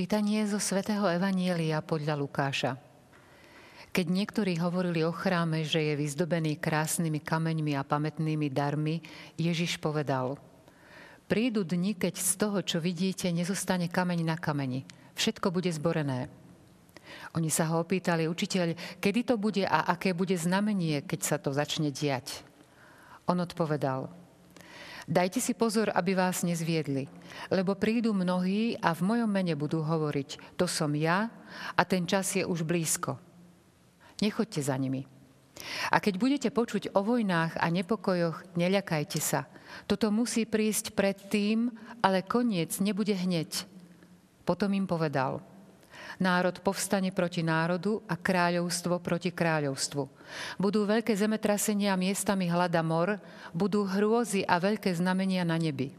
Čítanie zo svätého Evanielia podľa Lukáša. Keď niektorí hovorili o chráme, že je vyzdobený krásnymi kameňmi a pamätnými darmi, Ježiš povedal Prídu dni, keď z toho, čo vidíte, nezostane kameň na kameni. Všetko bude zborené. Oni sa ho opýtali, učiteľ, kedy to bude a aké bude znamenie, keď sa to začne diať. On odpovedal, Dajte si pozor, aby vás nezviedli, lebo prídu mnohí a v mojom mene budú hovoriť, to som ja a ten čas je už blízko. Nechoďte za nimi. A keď budete počuť o vojnách a nepokojoch, neľakajte sa. Toto musí prísť predtým, ale koniec nebude hneď. Potom im povedal – Národ povstane proti národu a kráľovstvo proti kráľovstvu. Budú veľké zemetrasenia miestami hlada mor, budú hrôzy a veľké znamenia na nebi.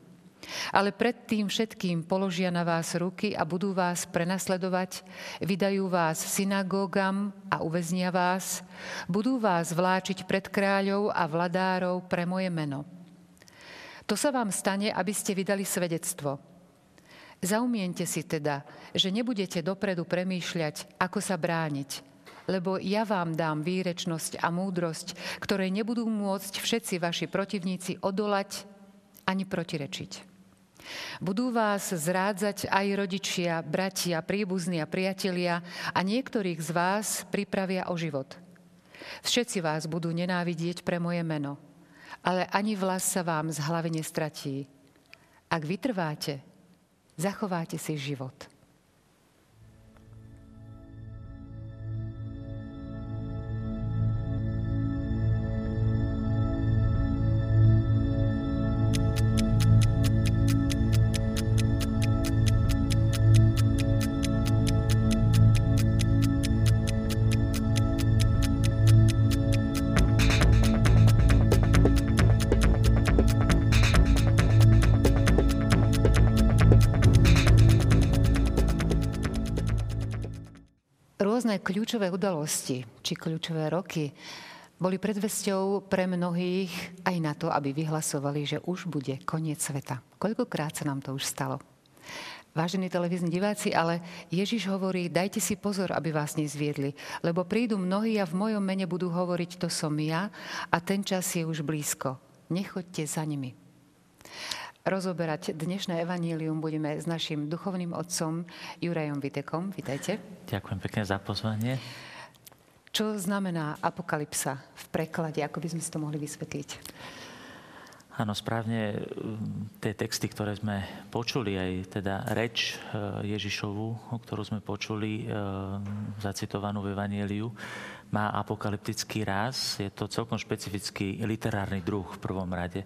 Ale pred tým všetkým položia na vás ruky a budú vás prenasledovať, vydajú vás synagógam a uväznia vás, budú vás vláčiť pred kráľov a vladárov pre moje meno. To sa vám stane, aby ste vydali svedectvo – Zaumiente si teda, že nebudete dopredu premýšľať, ako sa brániť, lebo ja vám dám výrečnosť a múdrosť, ktorej nebudú môcť všetci vaši protivníci odolať ani protirečiť. Budú vás zrádzať aj rodičia, bratia, príbuzní a priatelia a niektorých z vás pripravia o život. Všetci vás budú nenávidieť pre moje meno, ale ani vlas sa vám z hlavy nestratí. Ak vytrváte, zachováte si život. Kľúčové udalosti či kľúčové roky boli predvesťou pre mnohých aj na to, aby vyhlasovali, že už bude koniec sveta. Koľkokrát sa nám to už stalo? Vážení televízni diváci, ale Ježiš hovorí, dajte si pozor, aby vás nezviedli, lebo prídu mnohí a v mojom mene budú hovoriť, to som ja a ten čas je už blízko. Nechoďte za nimi rozoberať dnešné evanílium budeme s našim duchovným otcom Jurajom Vitekom. Vítajte. Ďakujem pekne za pozvanie. Čo znamená apokalypsa v preklade? Ako by sme si to mohli vysvetliť? Áno, správne tie texty, ktoré sme počuli, aj teda reč e, Ježišovu, ktorú sme počuli, e, zacitovanú v Evanieliu, má apokalyptický ráz. Je to celkom špecifický literárny druh v prvom rade.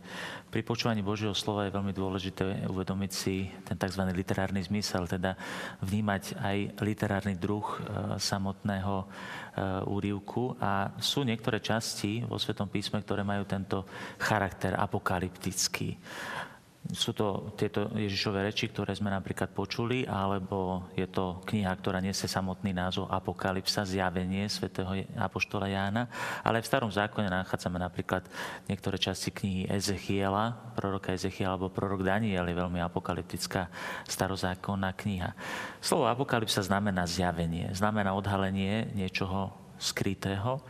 Pri počúvaní Božieho slova je veľmi dôležité uvedomiť si ten tzv. literárny zmysel, teda vnímať aj literárny druh e, samotného e, úrivku. A sú niektoré časti vo Svetom písme, ktoré majú tento charakter apokalyptický. Sú to tieto Ježišové reči, ktoré sme napríklad počuli, alebo je to kniha, ktorá nesie samotný názov Apokalypsa, zjavenie svätého Apoštola Jána. Ale v starom zákone nachádzame napríklad niektoré časti knihy Ezechiela, proroka Ezechiela, alebo prorok Daniel je veľmi apokalyptická starozákonná kniha. Slovo apokalypsa znamená zjavenie, znamená odhalenie niečoho skrytého.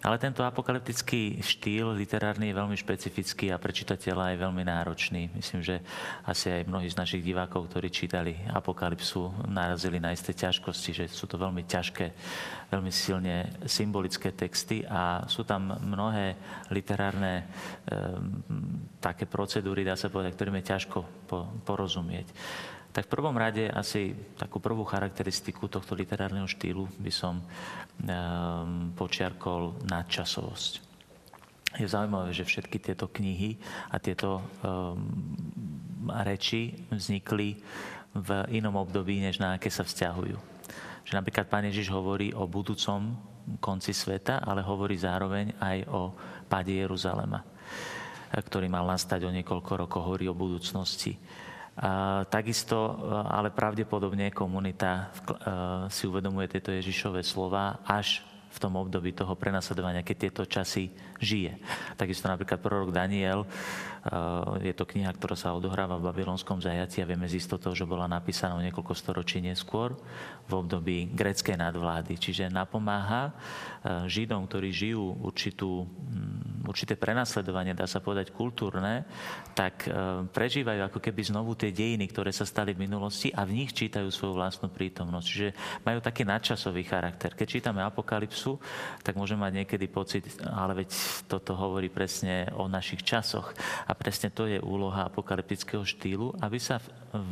Ale tento apokalyptický štýl literárny je veľmi špecifický a pre čitateľa je veľmi náročný. Myslím, že asi aj mnohí z našich divákov, ktorí čítali apokalypsu, narazili na isté ťažkosti, že sú to veľmi ťažké, veľmi silne symbolické texty a sú tam mnohé literárne e, také procedúry, dá sa povedať, ktorým je ťažko po, porozumieť. Tak v prvom rade asi takú prvú charakteristiku tohto literárneho štýlu by som um, počiarkol nadčasovosť. Je zaujímavé, že všetky tieto knihy a tieto um, reči vznikli v inom období, než na aké sa vzťahujú. Že napríklad Pán Ježiš hovorí o budúcom konci sveta, ale hovorí zároveň aj o páde Jeruzalema, ktorý mal nastať o niekoľko rokov, hovorí o budúcnosti takisto, ale pravdepodobne komunita si uvedomuje tieto Ježišové slova až v tom období toho prenasledovania, keď tieto časy žije. Takisto napríklad prorok Daniel, je to kniha, ktorá sa odohráva v babylonskom zajaci a vieme z istotou, že bola napísaná niekoľko storočí neskôr v období greckej nadvlády. Čiže napomáha Židom, ktorí žijú určitú, mm, určité prenasledovanie, dá sa povedať kultúrne, tak prežívajú ako keby znovu tie dejiny, ktoré sa stali v minulosti a v nich čítajú svoju vlastnú prítomnosť. Čiže majú taký nadčasový charakter. Keď čítame Apokalypsu, tak môžeme mať niekedy pocit, ale veď toto hovorí presne o našich časoch. A presne to je úloha apokalyptického štýlu, aby sa v,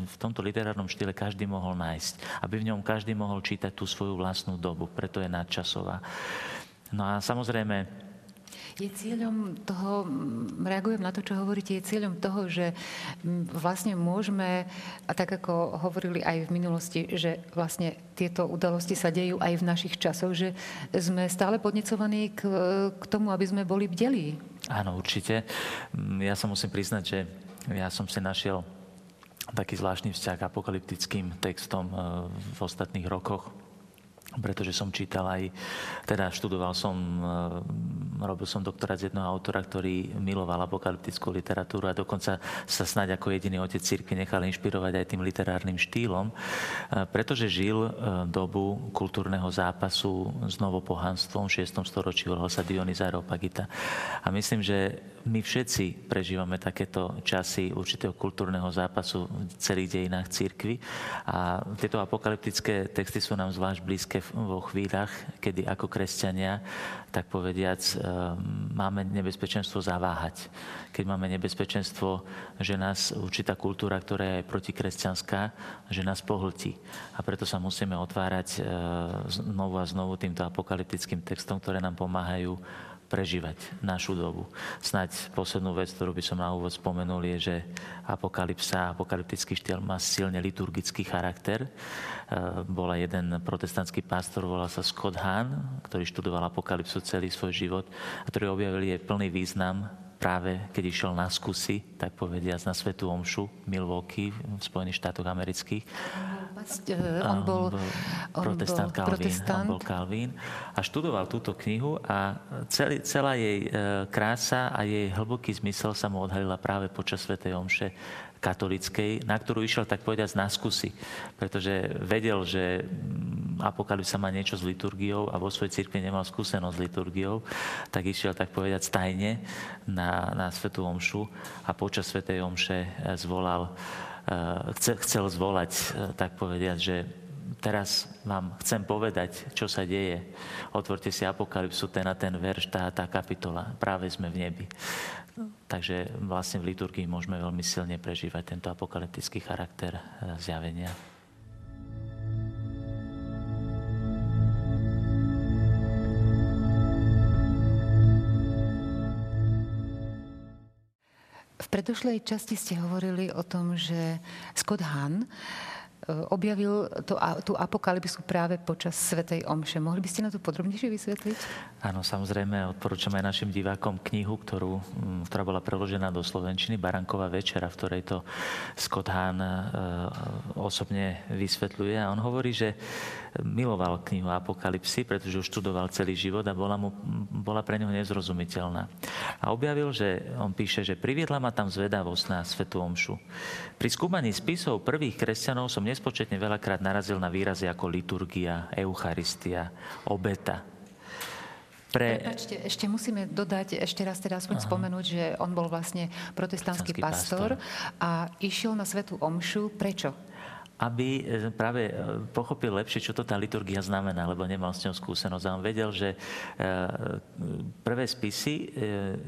v tomto literárnom štýle každý mohol nájsť. Aby v ňom každý mohol čítať tú svoju vlastnú dobu. Preto je nadčasová. No a samozrejme, je cieľom toho, reagujem na to, čo hovoríte, je cieľom toho, že vlastne môžeme, a tak ako hovorili aj v minulosti, že vlastne tieto udalosti sa dejú aj v našich časoch, že sme stále podnecovaní k, k tomu, aby sme boli bdelí. Áno, určite. Ja sa musím priznať, že ja som si našiel taký zvláštny vzťah apokalyptickým textom e, v ostatných rokoch pretože som čítal aj, teda študoval som, e, robil som doktorát z jedného autora, ktorý miloval apokalyptickú literatúru a dokonca sa snáď ako jediný otec cirkvi nechal inšpirovať aj tým literárnym štýlom, e, pretože žil e, dobu kultúrneho zápasu s novopohanstvom v 6. storočí, volal sa Dionys Areopagita. A myslím, že my všetci prežívame takéto časy určitého kultúrneho zápasu v celých dejinách církvy a tieto apokalyptické texty sú nám zvlášť blízke vo chvíľach, kedy ako kresťania, tak povediac, e, máme nebezpečenstvo zaváhať. Keď máme nebezpečenstvo, že nás určitá kultúra, ktorá je protikresťanská, že nás pohltí. A preto sa musíme otvárať e, znovu a znovu týmto apokalyptickým textom, ktoré nám pomáhajú prežívať našu dobu. Snaď poslednú vec, ktorú by som na úvod spomenul, je, že apokalypsa, apokalyptický štýl má silne liturgický charakter. E, bola jeden protestantský pastor, volal sa Scott Hahn, ktorý študoval apokalypsu celý svoj život a ktorý objavil jej plný význam práve keď išiel na skúsi, tak povediať, na Svetú Omšu Milwaukee v Spojených štátoch amerických. Eh, on bol, on protestant, bol Calvin, protestant. On bol Calvin a študoval túto knihu a celý, celá jej eh, krása a jej hlboký zmysel sa mu odhalila práve počas Svetej Omše katolickej, na ktorú išiel tak povedať na skúsi, pretože vedel, že mm, apokalypsa má niečo s liturgiou a vo svojej cirkvi nemal skúsenosť s liturgiou, tak išiel tak povedať tajne na, na Svetú Omšu a počas Svetej Omše eh, zvolal, eh, chce, chcel zvolať, eh, tak povediať, že teraz vám chcem povedať, čo sa deje. Otvorte si apokalypsu, ten a ten verš, tá, tá kapitola. Práve sme v nebi. Takže vlastne v liturgii môžeme veľmi silne prežívať tento apokalyptický charakter e, zjavenia. Predošlej časti ste hovorili o tom, že Scott Hahn E, objavil to, tú apokalypsu práve počas Svetej Omše. Mohli by ste na to podrobnejšie vysvetliť? Áno, samozrejme, odporúčam aj našim divákom knihu, ktorú, ktorá bola preložená do Slovenčiny, Baranková večera, v ktorej to Scott Hahn e, osobne vysvetľuje. A on hovorí, že miloval knihu Apokalypsy, pretože už študoval celý život a bola, mu, bola pre neho nezrozumiteľná. A objavil, že on píše, že priviedla ma tam zvedavosť na Svetu Omšu. Pri skúmaní spisov prvých kresťanov som nespočetne veľakrát narazil na výrazy ako liturgia, eucharistia, obeta. Pre... Prepačte, ešte musíme dodať, ešte raz teda aspoň Aha. spomenúť, že on bol vlastne protestantský pastor, pastor a išiel na Svetu Omšu. Prečo? Aby e, práve e, pochopil lepšie, čo to tá liturgia znamená, lebo nemal s ňou skúsenosť. A on vedel, že e, prvé spisy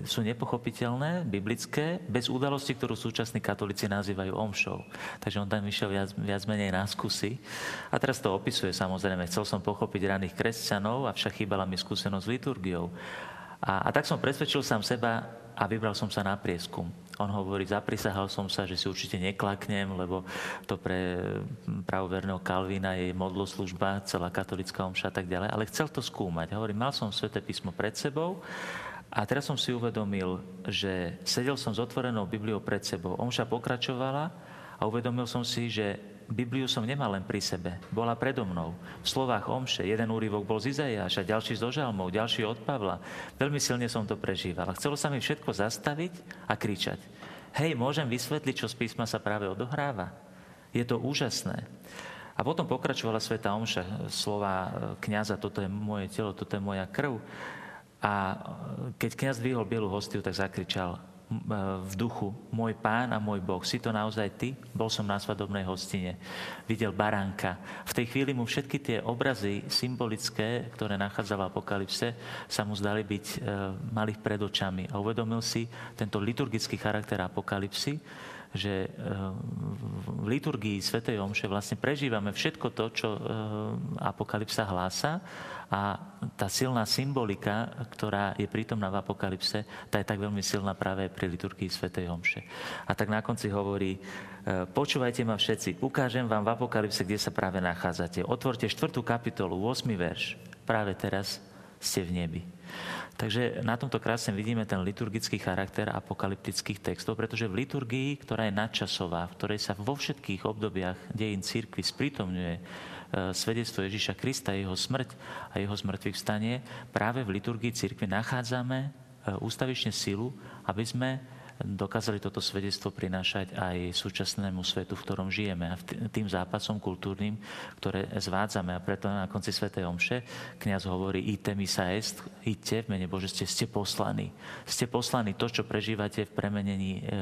sú nepochopiteľné, biblické, bez udalosti, ktorú súčasní katolíci nazývajú omšou. Takže on tam išiel viac, viac menej na skúsy. A teraz to opisuje samozrejme. Chcel som pochopiť raných kresťanov, avšak chýbala mi skúsenosť s liturgiou. A, a tak som presvedčil sám seba a vybral som sa na prieskum. On hovorí, zaprisahal som sa, že si určite neklaknem, lebo to pre pravoverného Kalvína je modloslužba, celá katolická omša a tak ďalej, ale chcel to skúmať. Hovorí, mal som sveté písmo pred sebou a teraz som si uvedomil, že sedel som s otvorenou Bibliou pred sebou. Omša pokračovala a uvedomil som si, že Bibliu som nemal len pri sebe, bola predo mnou. V slovách Omše, jeden úryvok bol z Izajáša, ďalší z Ožalmov, ďalší od Pavla. Veľmi silne som to prežíval. Chcelo sa mi všetko zastaviť a kričať. Hej, môžem vysvetliť, čo z písma sa práve odohráva? Je to úžasné. A potom pokračovala Sveta Omša, slova kniaza, toto je moje telo, toto je moja krv. A keď kniaz dvihol bielu hostiu, tak zakričal, v duchu, môj pán a môj Boh, si to naozaj ty? Bol som na svadobnej hostine, videl baránka. V tej chvíli mu všetky tie obrazy symbolické, ktoré nachádzal v Apokalypse, sa mu zdali byť e, malých pred očami. A uvedomil si tento liturgický charakter Apokalypsy, že eh, v liturgii Sv. Omše vlastne prežívame všetko to, čo Apokalypsa hlása a tá silná symbolika, ktorá je prítomná v Apokalypse, tá je tak veľmi silná práve pri liturgii Sv. Omše. A tak na konci hovorí, eh, počúvajte ma všetci, ukážem vám v Apokalypse, kde sa práve nachádzate. Otvorte 4. kapitolu, 8. verš. Práve teraz ste v nebi. Takže na tomto krásne vidíme ten liturgický charakter apokalyptických textov, pretože v liturgii, ktorá je nadčasová, v ktorej sa vo všetkých obdobiach dejín církvy sprítomňuje e, svedectvo Ježíša Krista, jeho smrť a jeho zmrtvých vstanie, práve v liturgii církvy nachádzame e, ústavične silu, aby sme dokázali toto svedectvo prinášať aj súčasnému svetu, v ktorom žijeme a tým zápasom kultúrnym, ktoré zvádzame. A preto na konci Sv. Omše kniaz hovorí, ite misa est, ite v mene Bože, ste, ste poslaní. Ste poslaní to, čo prežívate v premenení, e,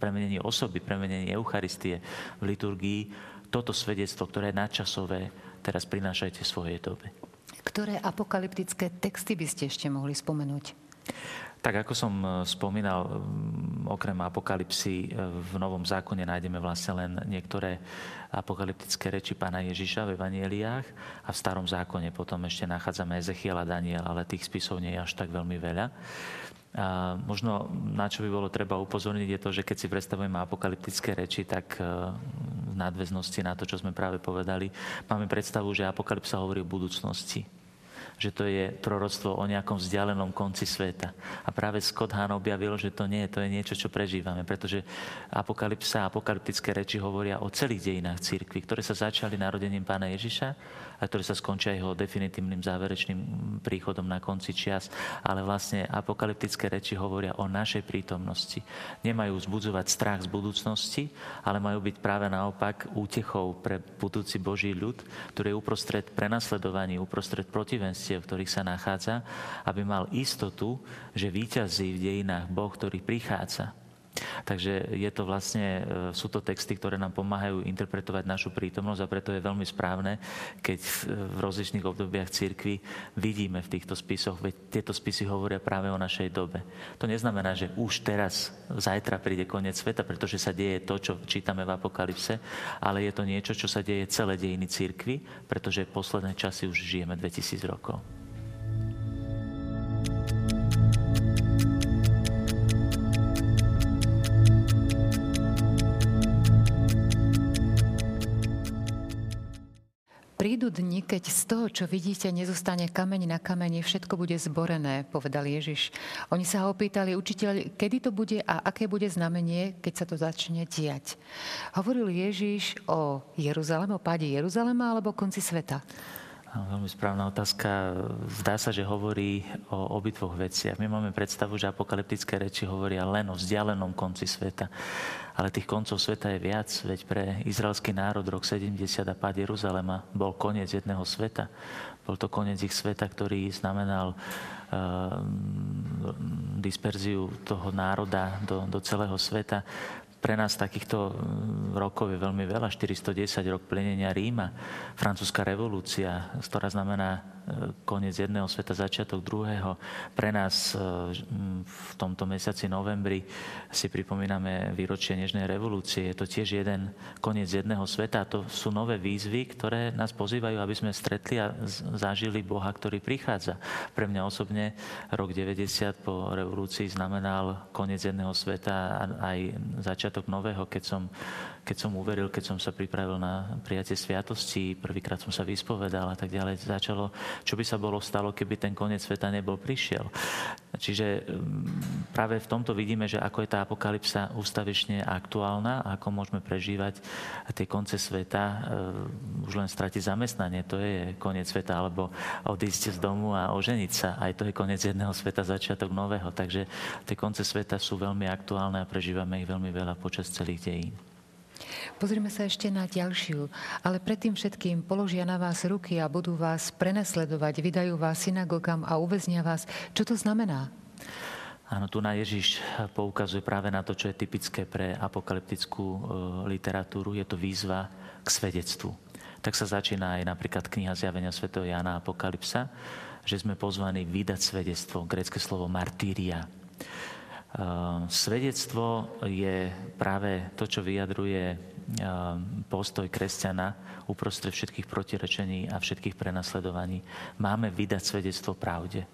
premenení osoby, premenení Eucharistie v liturgii, toto svedectvo, ktoré je nadčasové, teraz prinášajte svojej dobe. Ktoré apokalyptické texty by ste ešte mohli spomenúť? Tak ako som e, spomínal, okrem apokalipsy e, v Novom zákone nájdeme vlastne len niektoré apokalyptické reči pána Ježiša v Evanieliách a v Starom zákone potom ešte nachádzame Ezechiela Daniel, ale tých spisov nie je až tak veľmi veľa. A možno na čo by bolo treba upozorniť je to, že keď si predstavujeme apokalyptické reči, tak e, v nadväznosti na to, čo sme práve povedali, máme predstavu, že apokalypsa hovorí o budúcnosti že to je proroctvo o nejakom vzdialenom konci sveta. A práve Scott Hahn objavil, že to nie je, to je niečo, čo prežívame, pretože apokalypsa a apokalyptické reči hovoria o celých dejinách církvy, ktoré sa začali narodením pána Ježiša a ktoré sa skončia jeho definitívnym záverečným príchodom na konci čias. Ale vlastne apokalyptické reči hovoria o našej prítomnosti. Nemajú vzbudzovať strach z budúcnosti, ale majú byť práve naopak útechou pre budúci Boží ľud, ktorý je uprostred prenasledovaní, uprostred protivenstiev, v ktorých sa nachádza, aby mal istotu, že víťazí v dejinách Boh, ktorý prichádza. Takže je to vlastne, e, sú to texty, ktoré nám pomáhajú interpretovať našu prítomnosť a preto je veľmi správne, keď v rozličných obdobiach církvy vidíme v týchto spisoch, veď tieto spisy hovoria práve o našej dobe. To neznamená, že už teraz, zajtra príde koniec sveta, pretože sa deje to, čo čítame v Apokalypse, ale je to niečo, čo sa deje celé dejiny církvy, pretože posledné časy už žijeme 2000 rokov. Prídu dni, keď z toho, čo vidíte, nezostane kameň na kameni, všetko bude zborené, povedal Ježiš. Oni sa ho opýtali, učiteľ, kedy to bude a aké bude znamenie, keď sa to začne diať. Hovoril Ježiš o Jeruzaleme, o páde Jeruzalema alebo konci sveta? Veľmi správna otázka. Zdá sa, že hovorí o obidvoch veciach. My máme predstavu, že apokalyptické reči hovoria len o vzdialenom konci sveta. Ale tých koncov sveta je viac, veď pre izraelský národ rok 70 a pád Jeruzalema bol koniec jedného sveta. Bol to koniec ich sveta, ktorý znamenal uh, disperziu toho národa do, do celého sveta pre nás takýchto mm, rokov je veľmi veľa. 410 rok plenenia Ríma, francúzska revolúcia, ktorá znamená koniec jedného sveta, začiatok druhého. Pre nás e, v tomto mesiaci novembri si pripomíname výročie Nežnej revolúcie. Je to tiež jeden koniec jedného sveta. To sú nové výzvy, ktoré nás pozývajú, aby sme stretli a zažili Boha, ktorý prichádza. Pre mňa osobne rok 90 po revolúcii znamenal koniec jedného sveta a aj začiatok nového, keď som keď som uveril, keď som sa pripravil na prijatie sviatosti, prvýkrát som sa vyspovedal a tak ďalej, začalo čo by sa bolo stalo, keby ten koniec sveta nebol prišiel. Čiže mm, práve v tomto vidíme, že ako je tá apokalypsa ústavične aktuálna, ako môžeme prežívať tie konce sveta, uh, už len stratiť zamestnanie, to je koniec sveta, alebo odísť z domu a oženiť sa, aj to je koniec jedného sveta, začiatok nového. Takže tie konce sveta sú veľmi aktuálne a prežívame ich veľmi veľa počas celých dejín. Pozrime sa ešte na ďalšiu, ale predtým všetkým položia na vás ruky a budú vás prenasledovať, vydajú vás synagogám a uväznia vás. Čo to znamená? Áno, tu na Ježiš poukazuje práve na to, čo je typické pre apokalyptickú e, literatúru. Je to výzva k svedectvu. Tak sa začína aj napríklad kniha Zjavenia Sv. Jana Apokalypsa, že sme pozvaní vydať svedectvo, grecké slovo martíria. Ehm, svedectvo je práve to, čo vyjadruje ehm, postoj kresťana uprostred všetkých protirečení a všetkých prenasledovaní. Máme vydať svedectvo pravde.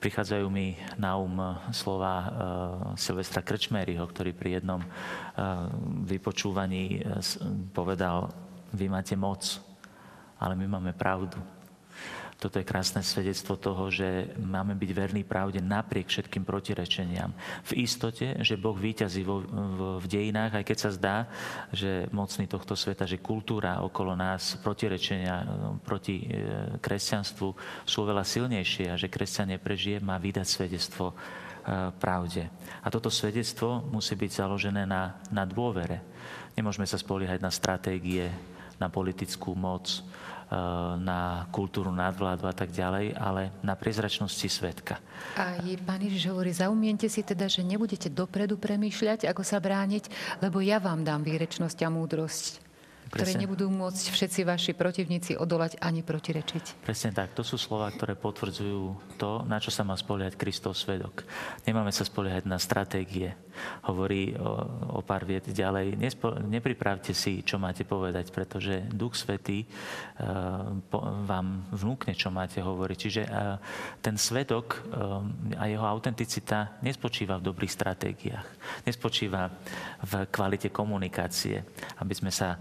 Prichádzajú mi na um slova uh, Silvestra Krčmeryho, ktorý pri jednom vypočúvaní povedal, vy máte moc, ale my máme pravdu. Toto je krásne svedectvo toho, že máme byť verní pravde napriek všetkým protirečeniam. V istote, že Boh výťazí vo, v, v dejinách, aj keď sa zdá, že mocný tohto sveta, že kultúra okolo nás, protirečenia no, proti e, kresťanstvu sú veľa silnejšie a že kresťan neprežije, má vydať svedectvo e, pravde. A toto svedectvo musí byť založené na, na dôvere. Nemôžeme sa spoliehať na stratégie, na politickú moc, na kultúru nadvládu a tak ďalej, ale na priezračnosti svetka. A je, pán Ježiš hovorí, zaumiente si teda, že nebudete dopredu premýšľať, ako sa brániť, lebo ja vám dám výrečnosť a múdrosť ktoré Presne. nebudú môcť všetci vaši protivníci odolať ani protirečiť. Presne tak. To sú slova, ktoré potvrdzujú to, na čo sa má spoliehať Kristov svedok. Nemáme sa spoliehať na stratégie. Hovorí o, o pár viet ďalej. Nespo, nepripravte si, čo máte povedať, pretože Duch Svetý po, vám vnúkne, čo máte hovoriť. Čiže uh, ten svedok uh, a jeho autenticita nespočíva v dobrých stratégiách. Nespočíva v kvalite komunikácie, aby sme sa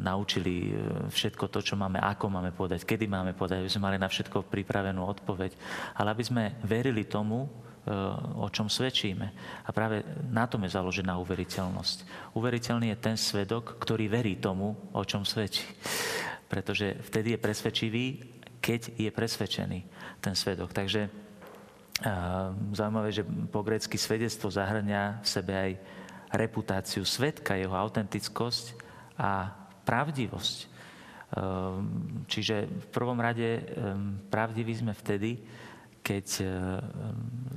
naučili e, všetko to, čo máme, ako máme povedať, kedy máme povedať, aby sme mali na všetko pripravenú odpoveď, ale aby sme verili tomu, e, o čom svedčíme. A práve na tom je založená uveriteľnosť. Uveriteľný je ten svedok, ktorý verí tomu, o čom svedčí. Pretože vtedy je presvedčivý, keď je presvedčený ten svedok. Takže zaujímavé, že po grecky svedectvo zahrania v sebe aj reputáciu svetka, jeho autentickosť a pravdivosť. Ehm, čiže v prvom rade ehm, pravdiví sme vtedy, keď ehm,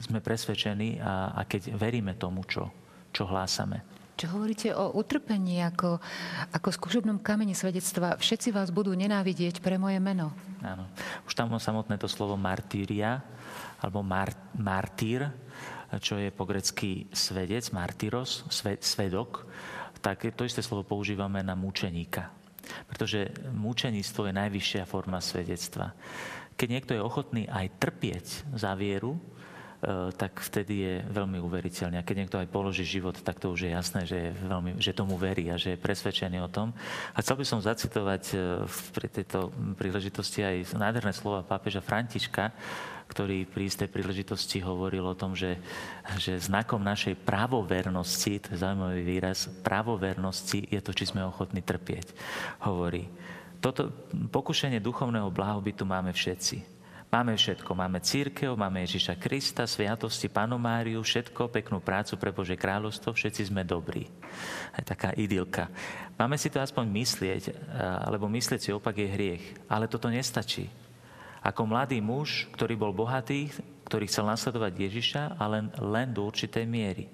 sme presvedčení a, a keď veríme tomu, čo, čo hlásame. Čo hovoríte o utrpení ako, ako skúšobnom kameni svedectva? Všetci vás budú nenávidieť pre moje meno. Áno. Už tam samotné to slovo martíria, alebo mar, martýr, čo je po grecky svedec, martyros, svedok, tak to isté slovo používame na mučeníka. Pretože mučeníctvo je najvyššia forma svedectva. Keď niekto je ochotný aj trpieť za vieru, e, tak vtedy je veľmi uveriteľný. A keď niekto aj položí život, tak to už je jasné, že, je veľmi, že tomu verí a že je presvedčený o tom. A chcel by som zacitovať e, pri tejto príležitosti aj nádherné slova pápeža Františka, ktorý pri istej príležitosti hovoril o tom, že, že znakom našej právovernosti, to je zaujímavý výraz, právovernosti je to, či sme ochotní trpieť. Hovorí, toto pokušenie duchovného blahobytu máme všetci. Máme všetko. Máme církev, máme Ježiša Krista, sviatosti, Panu Máriu, všetko, peknú prácu pre Bože kráľovstvo, všetci sme dobrí. Aj taká idylka. Máme si to aspoň myslieť, alebo myslieť si opak je hriech. Ale toto nestačí ako mladý muž, ktorý bol bohatý, ktorý chcel nasledovať Ježiša, ale len, do určitej miery.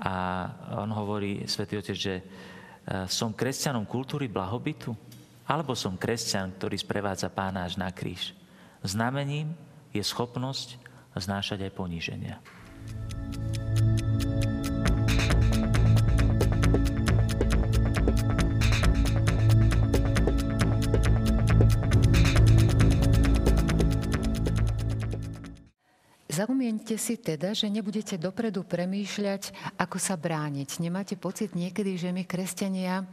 A on hovorí, svätý Otec, že e, som kresťanom kultúry blahobytu, alebo som kresťan, ktorý sprevádza pána až na kríž. Znamením je schopnosť znášať aj poníženia. Zaumieňte si teda, že nebudete dopredu premýšľať, ako sa brániť. Nemáte pocit niekedy, že my, kresťania,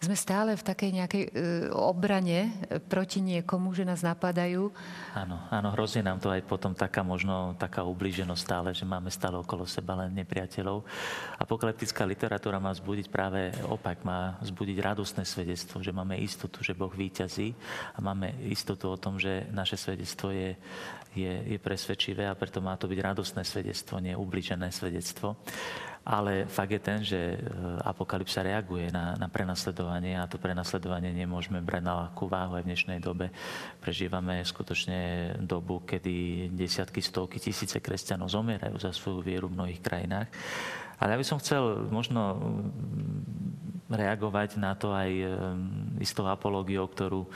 sme stále v takej nejakej e, obrane proti niekomu, že nás napadajú. Áno, áno, hrozí nám to aj potom taká možno taká ublíženosť stále, že máme stále okolo seba len nepriateľov. Apokalyptická literatúra má zbudiť práve opak, má zbudiť radostné svedectvo, že máme istotu, že Boh víťazí a máme istotu o tom, že naše svedectvo je, je, je presvedčivé a preto má to byť radostné svedectvo, nie ubližené svedectvo. Ale fakt je ten, že e, apokalypsa reaguje na, na prenasledovanie a to prenasledovanie nemôžeme brať na ľahkú váhu aj v dnešnej dobe. Prežívame skutočne dobu, kedy desiatky, stovky, tisíce kresťanov zomierajú za svoju vieru v mnohých krajinách. Ale ja by som chcel možno reagovať na to aj istou apológiou, ktorú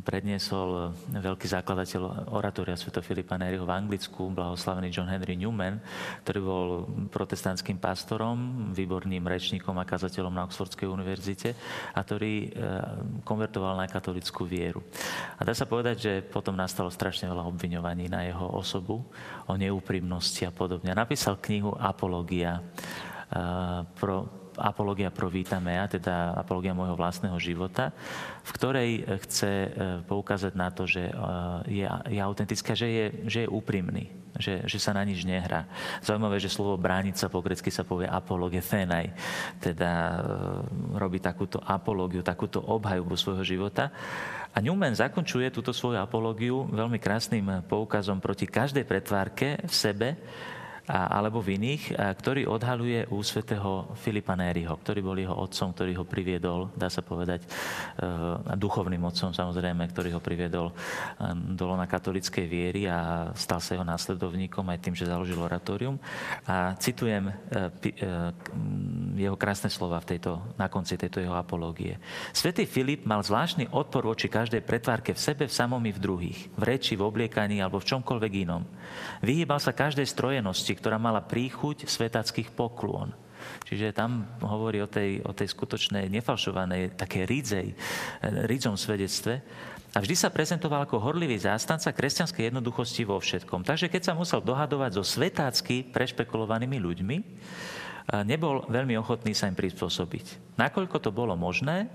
predniesol veľký zakladateľ oratória Sv. Filipa Neriho v Anglicku, blahoslavený John Henry Newman, ktorý bol protestantským pastorom, výborným rečníkom a kazateľom na Oxfordskej univerzite a ktorý konvertoval na katolickú vieru. A dá sa povedať, že potom nastalo strašne veľa obviňovaní na jeho osobu, o neúprimnosti a podobne. Napísal knihu Apológia pro, apologia pro vita mea, teda apologia môjho vlastného života, v ktorej chce e, poukázať na to, že e, je, je autentická, že je, že je úprimný, že, že sa na nič nehrá. Zaujímavé, že slovo brániť sa po grecky sa povie apologie fenaj, teda robí takúto apológiu, takúto obhajobu svojho života. A Newman zakončuje túto svoju apológiu veľmi krásnym poukazom proti každej pretvárke v sebe, alebo v iných, ktorý odhaluje u svätého Filipa Nériho, ktorý bol jeho otcom, ktorý ho priviedol, dá sa povedať, e, duchovným otcom samozrejme, ktorý ho priviedol e, do na katolickej viery a stal sa jeho následovníkom aj tým, že založil oratórium. A citujem e, jeho krásne slova v tejto, na konci tejto jeho apológie. Svetý Filip mal zvláštny odpor voči každej pretvárke v sebe, v samom i v druhých, v reči, v obliekaní alebo v čomkoľvek inom. Vyhýbal sa každej strojenosti, ktorá mala príchuť svetackých poklon. Čiže tam hovorí o tej, o tej skutočnej, nefalšovanej, také rídzej, rídzom svedectve. A vždy sa prezentoval ako horlivý zástanca kresťanskej jednoduchosti vo všetkom. Takže keď sa musel dohadovať so svetácky prešpekulovanými ľuďmi, nebol veľmi ochotný sa im prispôsobiť. Nakoľko to bolo možné,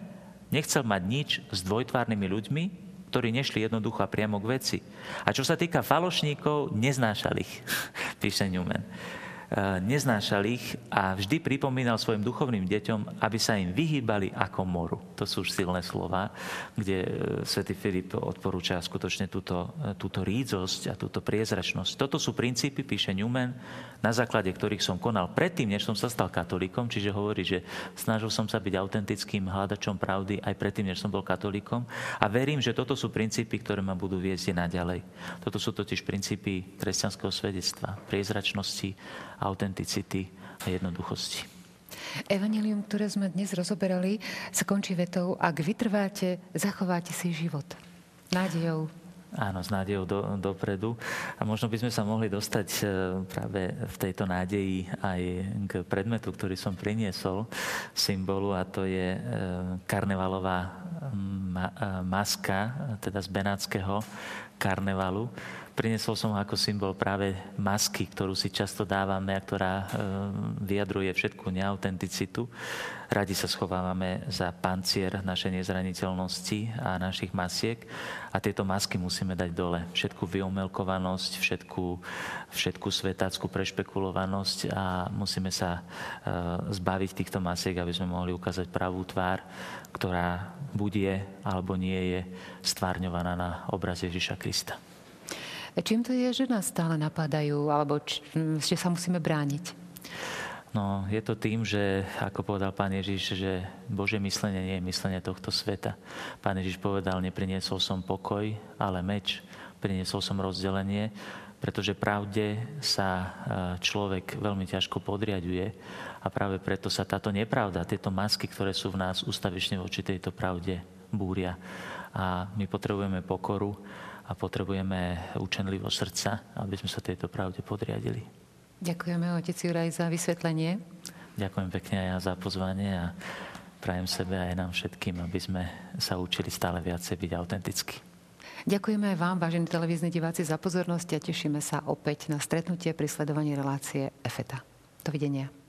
nechcel mať nič s dvojtvárnymi ľuďmi, ktorí nešli jednoducho a priamo k veci. A čo sa týka falošníkov, neznášali ich, píše Newman. Eh, neznášal ich a vždy pripomínal svojim duchovným deťom, aby sa im vyhýbali ako moru. To sú už silné slova, kde eh, svätý Filip odporúča skutočne túto, eh, túto rídzosť a túto priezračnosť. Toto sú princípy, píše Newman, na základe ktorých som konal predtým, než som sa stal katolíkom, čiže hovorí, že snažil som sa byť autentickým hľadačom pravdy aj predtým, než som bol katolíkom a verím, že toto sú princípy, ktoré ma budú viesť naďalej. Toto sú totiž princípy kresťanského svedectva, priezračnosti autenticity a jednoduchosti. Evangelium, ktoré sme dnes rozoberali, sa končí vetou, ak vytrváte, zachováte si život. Nádejou. Áno, s nádejou do, dopredu. A možno by sme sa mohli dostať e, práve v tejto nádeji aj k predmetu, ktorý som priniesol, symbolu, a to je e, karnevalová e, maska, teda z benátskeho karnevalu. Prinesol som ho ako symbol práve masky, ktorú si často dávame a ktorá e, vyjadruje všetku neautenticitu. Radi sa schovávame za pancier našej nezraniteľnosti a našich masiek a tieto masky musíme dať dole. Všetku vyomelkovanosť, všetku, všetku svetáckú prešpekulovanosť a musíme sa e, zbaviť týchto masiek, aby sme mohli ukázať pravú tvár, ktorá bude alebo nie je stvárňovaná na obraz Ježiša Krista. Čím to je, že nás stále napadajú, alebo či, že sa musíme brániť? No, je to tým, že, ako povedal pán Ježiš, že Bože myslenie nie je myslenie tohto sveta. Pán Ježiš povedal, nepriniesol som pokoj, ale meč. Priniesol som rozdelenie, pretože pravde sa e, človek veľmi ťažko podriaduje a práve preto sa táto nepravda, tieto masky, ktoré sú v nás, ustavične voči tejto pravde búria. A my potrebujeme pokoru a potrebujeme učenlivo srdca, aby sme sa tejto pravde podriadili. Ďakujeme, otec Juraj, za vysvetlenie. Ďakujem pekne aj ja za pozvanie a prajem sebe aj nám všetkým, aby sme sa učili stále viacej byť autentickí. Ďakujeme aj vám, vážení televízni diváci, za pozornosť a tešíme sa opäť na stretnutie pri sledovaní relácie EFETA. Dovidenia.